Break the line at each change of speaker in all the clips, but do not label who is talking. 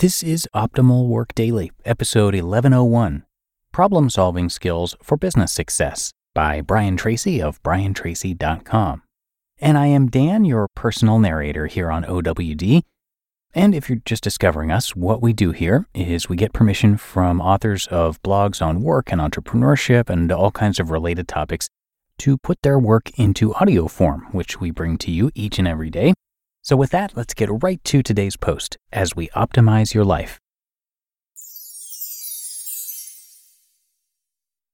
This is Optimal Work Daily, episode 1101 Problem Solving Skills for Business Success by Brian Tracy of briantracy.com. And I am Dan, your personal narrator here on OWD. And if you're just discovering us, what we do here is we get permission from authors of blogs on work and entrepreneurship and all kinds of related topics to put their work into audio form, which we bring to you each and every day so, with that, let's get right to today's post as we optimize your life.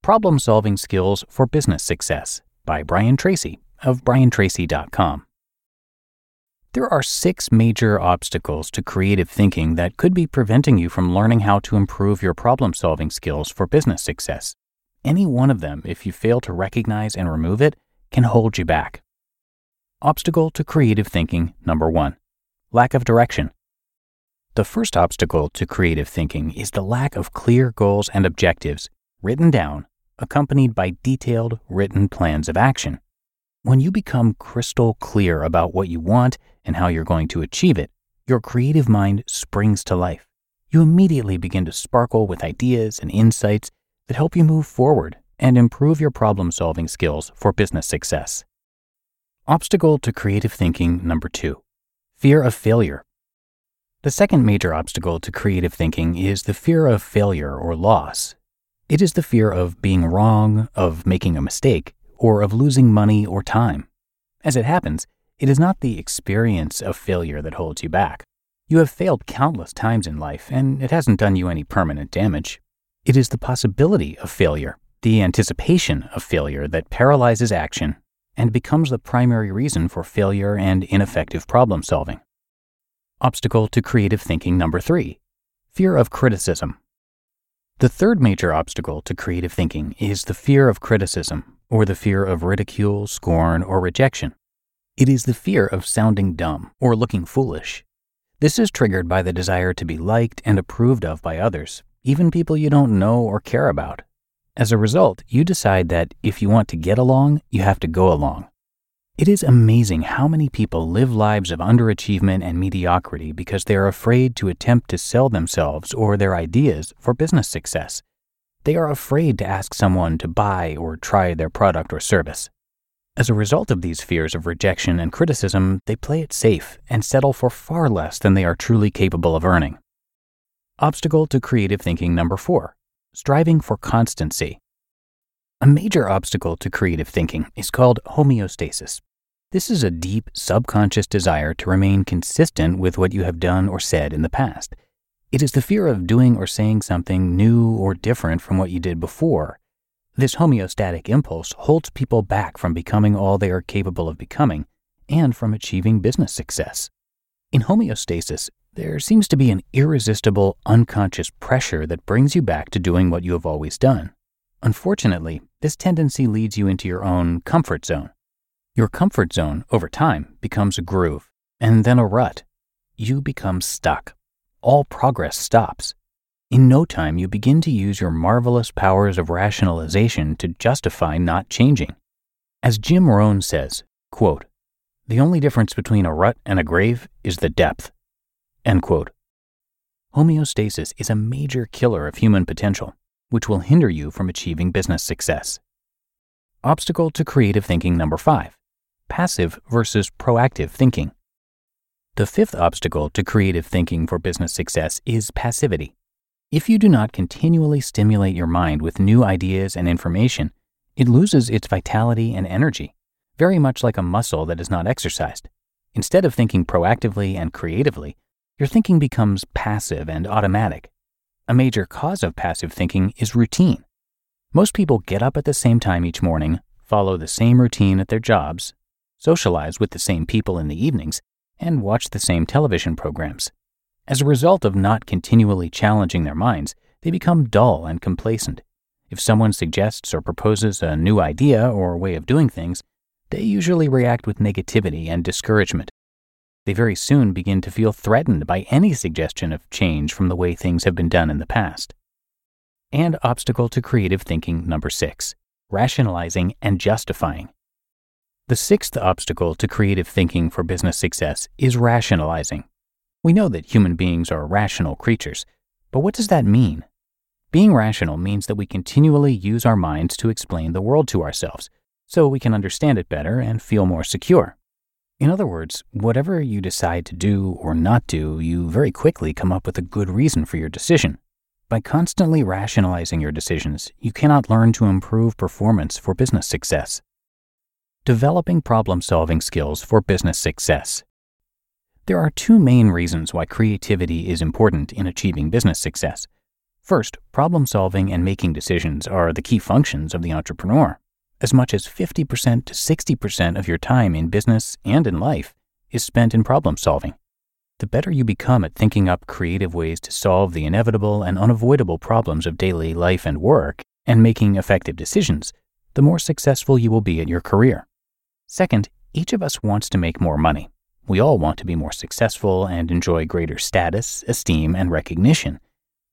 Problem Solving Skills for Business Success by Brian Tracy of briantracy.com. There are six major obstacles to creative thinking that could be preventing you from learning how to improve your problem solving skills for business success. Any one of them, if you fail to recognize and remove it, can hold you back. Obstacle to creative thinking number one lack of direction. The first obstacle to creative thinking is the lack of clear goals and objectives written down, accompanied by detailed written plans of action. When you become crystal clear about what you want and how you're going to achieve it, your creative mind springs to life. You immediately begin to sparkle with ideas and insights that help you move forward and improve your problem solving skills for business success. Obstacle to creative thinking number two fear of failure. The second major obstacle to creative thinking is the fear of failure or loss. It is the fear of being wrong, of making a mistake, or of losing money or time. As it happens, it is not the experience of failure that holds you back. You have failed countless times in life, and it hasn't done you any permanent damage. It is the possibility of failure, the anticipation of failure that paralyzes action and becomes the primary reason for failure and ineffective problem solving. Obstacle to creative thinking number three fear of criticism. The third major obstacle to creative thinking is the fear of criticism, or the fear of ridicule, scorn, or rejection. It is the fear of sounding dumb or looking foolish. This is triggered by the desire to be liked and approved of by others, even people you don't know or care about. As a result, you decide that if you want to get along, you have to go along. It is amazing how many people live lives of underachievement and mediocrity because they are afraid to attempt to sell themselves or their ideas for business success. They are afraid to ask someone to buy or try their product or service. As a result of these fears of rejection and criticism, they play it safe and settle for far less than they are truly capable of earning. Obstacle to creative thinking number four striving for constancy. A major obstacle to creative thinking is called homeostasis. This is a deep subconscious desire to remain consistent with what you have done or said in the past. It is the fear of doing or saying something new or different from what you did before. This homeostatic impulse holds people back from becoming all they are capable of becoming and from achieving business success. In homeostasis, there seems to be an irresistible, unconscious pressure that brings you back to doing what you have always done. Unfortunately, this tendency leads you into your own comfort zone. Your comfort zone, over time, becomes a groove, and then a rut. You become stuck. All progress stops. In no time, you begin to use your marvelous powers of rationalization to justify not changing. As Jim Rohn says, quote, the only difference between a rut and a grave is the depth. End quote. Homeostasis is a major killer of human potential, which will hinder you from achieving business success. Obstacle to creative thinking number five passive versus proactive thinking. The fifth obstacle to creative thinking for business success is passivity. If you do not continually stimulate your mind with new ideas and information, it loses its vitality and energy, very much like a muscle that is not exercised. Instead of thinking proactively and creatively, your thinking becomes passive and automatic. A major cause of passive thinking is routine. Most people get up at the same time each morning, follow the same routine at their jobs, socialize with the same people in the evenings, and watch the same television programs. As a result of not continually challenging their minds, they become dull and complacent. If someone suggests or proposes a new idea or way of doing things, they usually react with negativity and discouragement. They very soon begin to feel threatened by any suggestion of change from the way things have been done in the past. And obstacle to creative thinking number six rationalizing and justifying. The sixth obstacle to creative thinking for business success is rationalizing. We know that human beings are rational creatures, but what does that mean? Being rational means that we continually use our minds to explain the world to ourselves, so we can understand it better and feel more secure. In other words, whatever you decide to do or not do, you very quickly come up with a good reason for your decision. By constantly rationalizing your decisions, you cannot learn to improve performance for business success. Developing problem solving skills for business success. There are two main reasons why creativity is important in achieving business success. First, problem solving and making decisions are the key functions of the entrepreneur. As much as 50% to 60% of your time in business and in life is spent in problem solving. The better you become at thinking up creative ways to solve the inevitable and unavoidable problems of daily life and work and making effective decisions, the more successful you will be at your career. Second, each of us wants to make more money. We all want to be more successful and enjoy greater status, esteem, and recognition.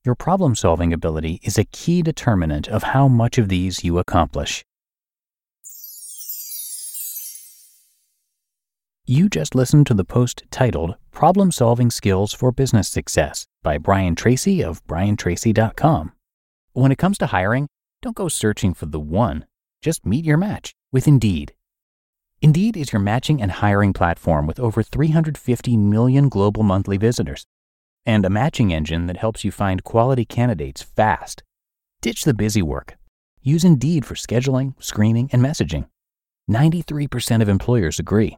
Your problem solving ability is a key determinant of how much of these you accomplish. You just listened to the post titled Problem Solving Skills for Business Success by Brian Tracy of briantracy.com. When it comes to hiring, don't go searching for the one, just meet your match with Indeed. Indeed is your matching and hiring platform with over 350 million global monthly visitors and a matching engine that helps you find quality candidates fast. Ditch the busy work. Use Indeed for scheduling, screening, and messaging. 93% of employers agree.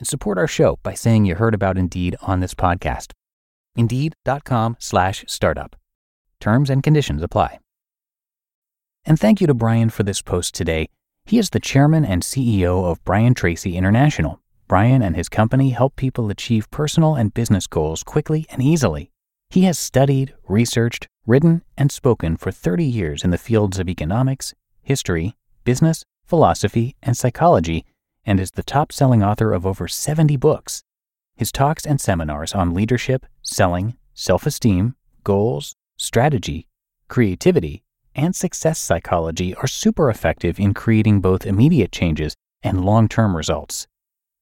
and support our show by saying you heard about Indeed on this podcast. Indeed.com slash startup. Terms and conditions apply. And thank you to Brian for this post today. He is the chairman and CEO of Brian Tracy International. Brian and his company help people achieve personal and business goals quickly and easily. He has studied, researched, written, and spoken for 30 years in the fields of economics, history, business, philosophy, and psychology, and is the top selling author of over 70 books. His talks and seminars on leadership, selling, self esteem, goals, strategy, creativity, and success psychology are super effective in creating both immediate changes and long term results.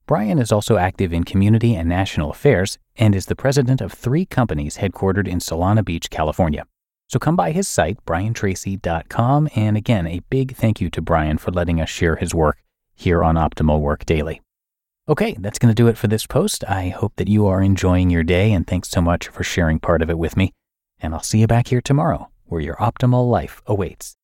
Brian is also active in community and national affairs and is the president of three companies headquartered in Solana Beach, California. So come by his site, briantracy.com, and again, a big thank you to Brian for letting us share his work here on Optimal Work Daily. Okay, that's going to do it for this post. I hope that you are enjoying your day, and thanks so much for sharing part of it with me. And I'll see you back here tomorrow where your optimal life awaits.